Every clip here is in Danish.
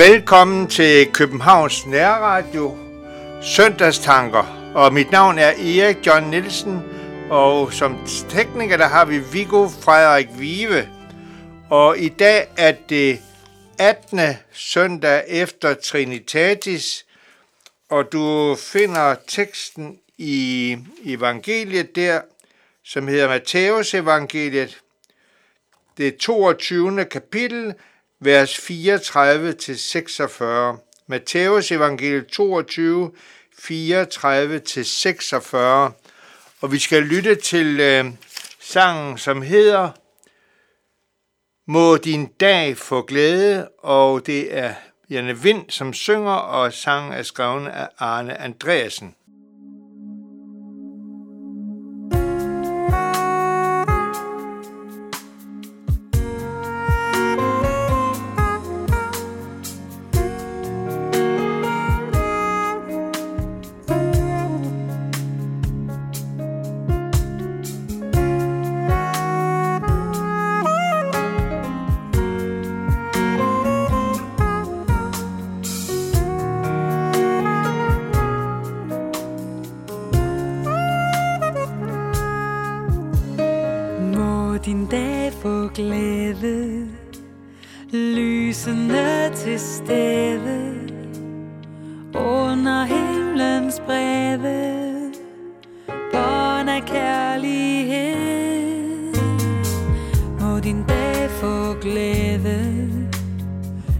Velkommen til Københavns Nærradio, Søndagstanker. Og mit navn er Erik John Nielsen, og som tekniker der har vi Viggo Frederik Vive. Og i dag er det 18. søndag efter Trinitatis, og du finder teksten i evangeliet der, som hedder Matteus evangeliet, det 22. kapitel, vers 34-46. Matteus evangeliet 22, 34-46. Og vi skal lytte til øh, sangen, som hedder Må din dag få glæde, og det er Janne Vind, som synger, og sangen er skrevet af Arne Andreasen. Stede Under himlens brede Bånd af kærlighed. Må din dag få glæde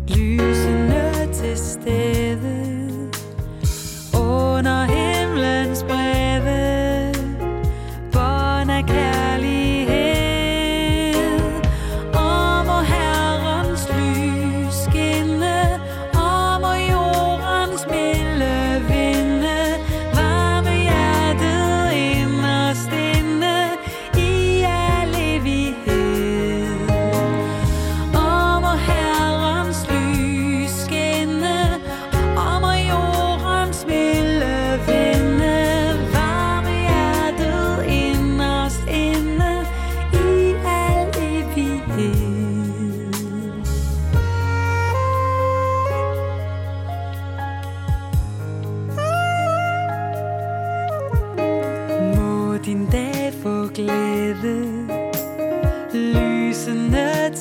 Lysende til stede.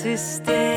Lysende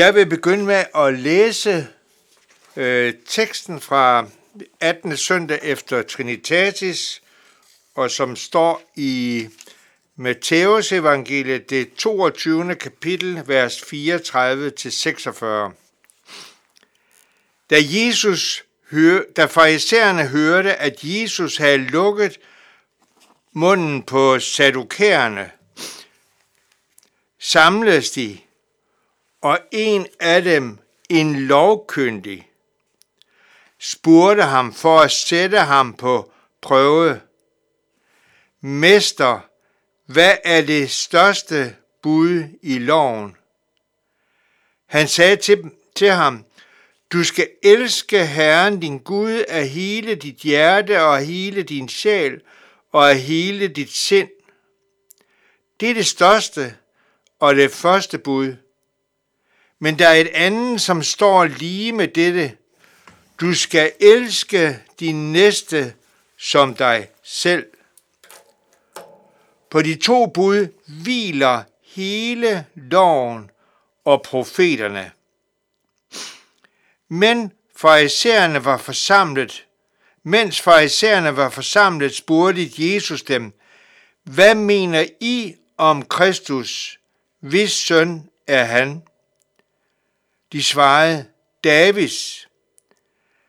Jeg vil begynde med at læse øh, teksten fra 18. søndag efter Trinitatis, og som står i Matthæus evangeliet, det 22. kapitel, vers 34-46. Da Jesus hør, da farisæerne hørte, at Jesus havde lukket munden på sadukærerne, samledes de, og en af dem, en lovkyndig, spurgte ham for at sætte ham på prøve. Mester, hvad er det største bud i loven? Han sagde til, til ham, du skal elske Herren din Gud af hele dit hjerte og af hele din sjæl og af hele dit sind. Det er det største og det første bud. Men der er et andet, som står lige med dette. Du skal elske din næste som dig selv. På de to bud hviler hele loven og profeterne. Men farisæerne var forsamlet. Mens farisæerne var forsamlet, spurgte Jesus dem, hvad mener I om Kristus? Hvis søn er han? De svarede, Davids.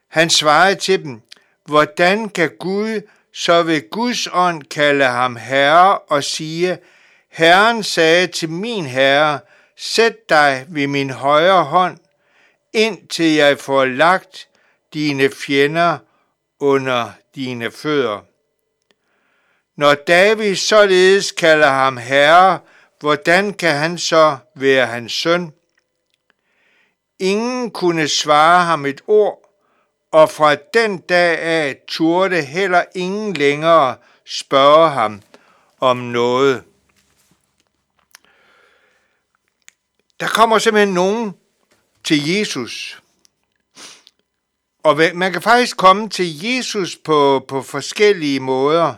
Han svarede til dem, hvordan kan Gud så ved Guds ånd kalde ham herre og sige, Herren sagde til min herre, sæt dig ved min højre hånd, indtil jeg får lagt dine fjender under dine fødder. Når David således kalder ham herre, hvordan kan han så være hans søn? Ingen kunne svare ham et ord, og fra den dag af turde heller ingen længere spørge ham om noget. Der kommer simpelthen nogen til Jesus. Og man kan faktisk komme til Jesus på, på forskellige måder.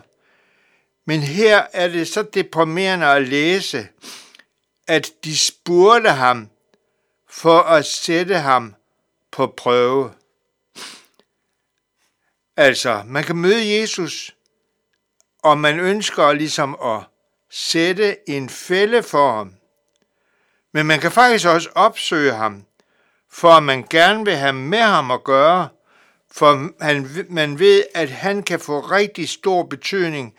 Men her er det så deprimerende at læse, at de spurgte ham for at sætte ham på prøve. Altså, man kan møde Jesus, og man ønsker ligesom at sætte en fælde for ham. Men man kan faktisk også opsøge ham, for at man gerne vil have med ham at gøre, for han, man ved, at han kan få rigtig stor betydning,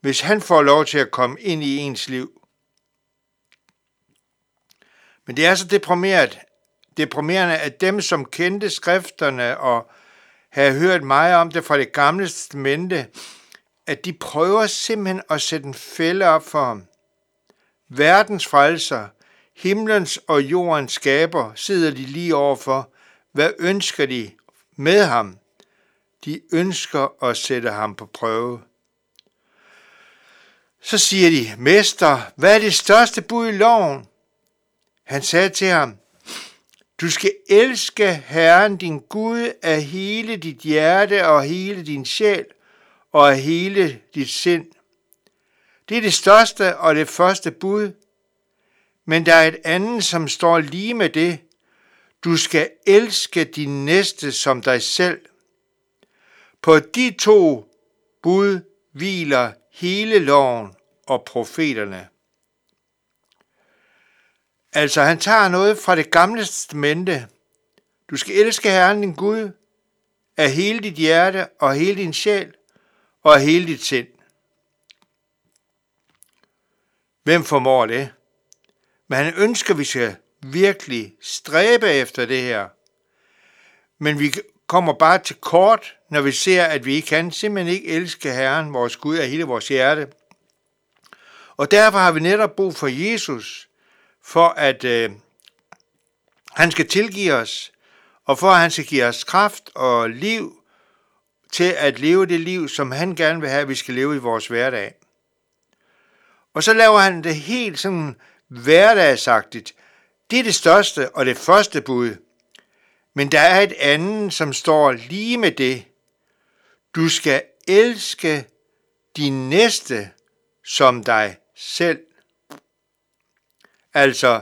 hvis han får lov til at komme ind i ens liv. Men det er så deprimeret, deprimerende, at dem, som kendte skrifterne og havde hørt meget om det fra det gamle testamente, at de prøver simpelthen at sætte en fælde op for ham. Verdens frelser, himlens og jordens skaber, sidder de lige overfor. Hvad ønsker de med ham? De ønsker at sætte ham på prøve. Så siger de, Mester, hvad er det største bud i loven? Han sagde til ham, du skal elske Herren din Gud af hele dit hjerte og hele din sjæl og af hele dit sind. Det er det største og det første bud. Men der er et andet, som står lige med det. Du skal elske din næste som dig selv. På de to bud hviler hele loven og profeterne. Altså, han tager noget fra det gamle testamente. Du skal elske Herren din Gud af hele dit hjerte og hele din sjæl og af hele dit sind. Hvem formår det? Men han ønsker, at vi skal virkelig stræbe efter det her. Men vi kommer bare til kort, når vi ser, at vi kan simpelthen ikke elske Herren, vores Gud, af hele vores hjerte. Og derfor har vi netop brug for Jesus, for at øh, han skal tilgive os, og for at han skal give os kraft og liv til at leve det liv, som han gerne vil have, at vi skal leve i vores hverdag. Og så laver han det helt sådan hverdagsagtigt. Det er det største og det første bud. Men der er et andet, som står lige med det. Du skal elske din næste som dig selv. Altså,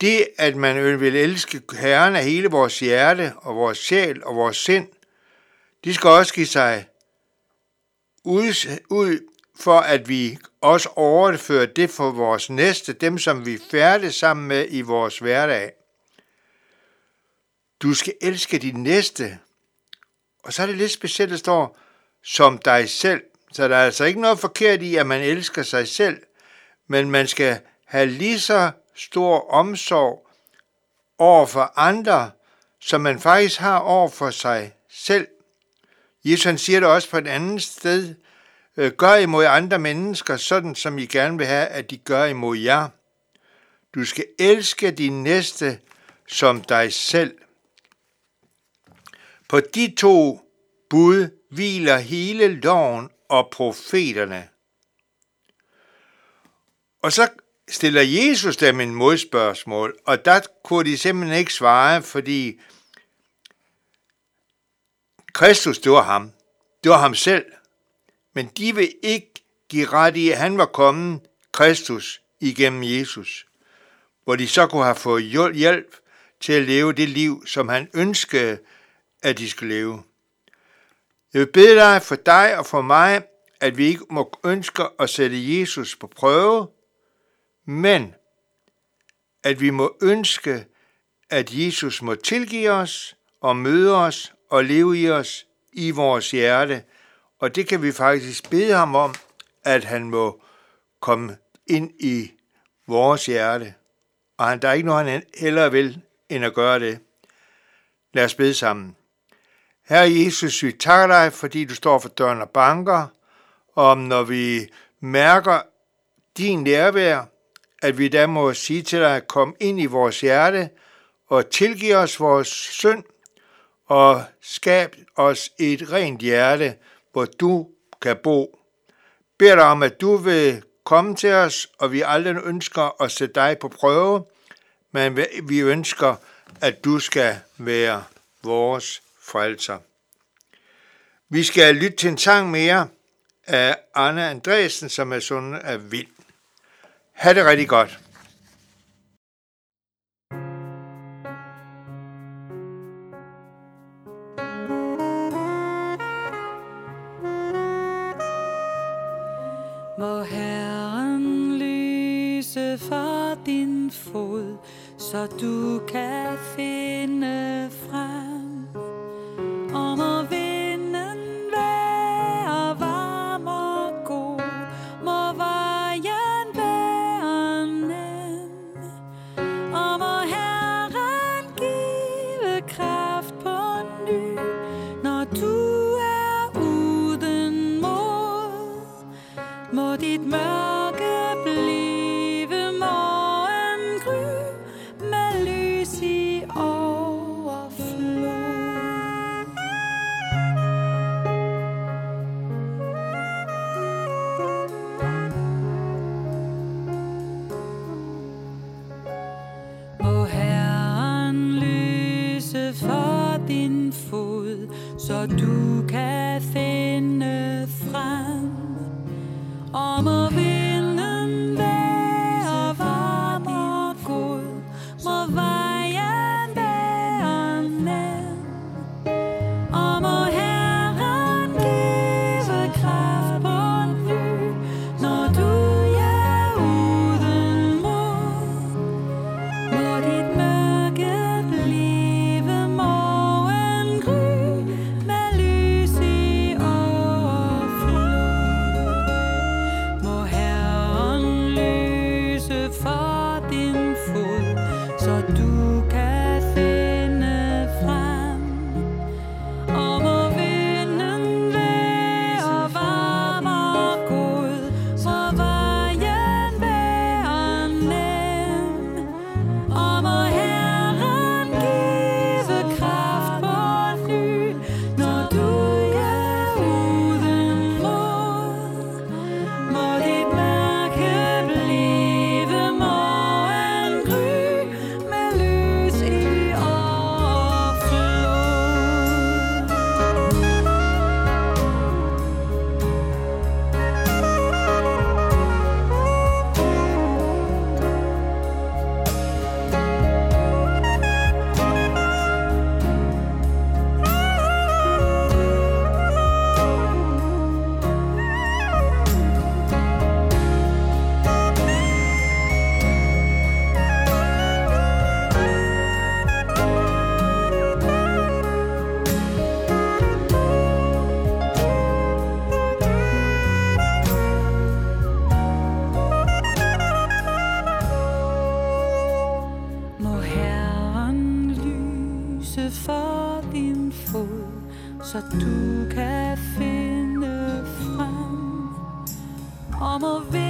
det, at man vil elske Herren af hele vores hjerte og vores sjæl og vores sind, de skal også give sig ud, ud for, at vi også overfører det for vores næste, dem som vi færdes sammen med i vores hverdag. Du skal elske din næste. Og så er det lidt specielt, der står, som dig selv. Så der er altså ikke noget forkert i, at man elsker sig selv, men man skal have lige så stor omsorg over for andre, som man faktisk har over for sig selv. Jesus han siger det også på et andet sted. Øh, gør imod andre mennesker, sådan som I gerne vil have, at de gør imod jer. Du skal elske din næste som dig selv. På de to bud hviler hele loven og profeterne. Og så stiller Jesus dem en modspørgsmål, og der kunne de simpelthen ikke svare, fordi Kristus, det var ham. Det var ham selv. Men de vil ikke give ret i, at han var kommet, Kristus, igennem Jesus. Hvor de så kunne have fået hjælp til at leve det liv, som han ønskede, at de skulle leve. Jeg vil bede dig for dig og for mig, at vi ikke må ønske at sætte Jesus på prøve, men at vi må ønske, at Jesus må tilgive os og møde os og leve i os i vores hjerte. Og det kan vi faktisk bede ham om, at han må komme ind i vores hjerte. Og han, der er ikke noget, han hellere vil, end at gøre det. Lad os bede sammen. Herre Jesus, vi takker dig, fordi du står for døren og banker, og når vi mærker din nærvær, at vi da må sige til dig, at kom ind i vores hjerte og tilgive os vores synd, og skab os et rent hjerte, hvor du kan bo. Bed dig om, at du vil komme til os, og vi aldrig ønsker at sætte dig på prøve, men vi ønsker, at du skal være vores frelser. Vi skal lytte til en sang mere af Anna Andresen, som er sådan af Vild. Ha' det rigtig godt. Må Herren lyse for din fod, så du kan finde din fod, så du kan finde frem. Og fod, så du kan finde frem. Og må vinde.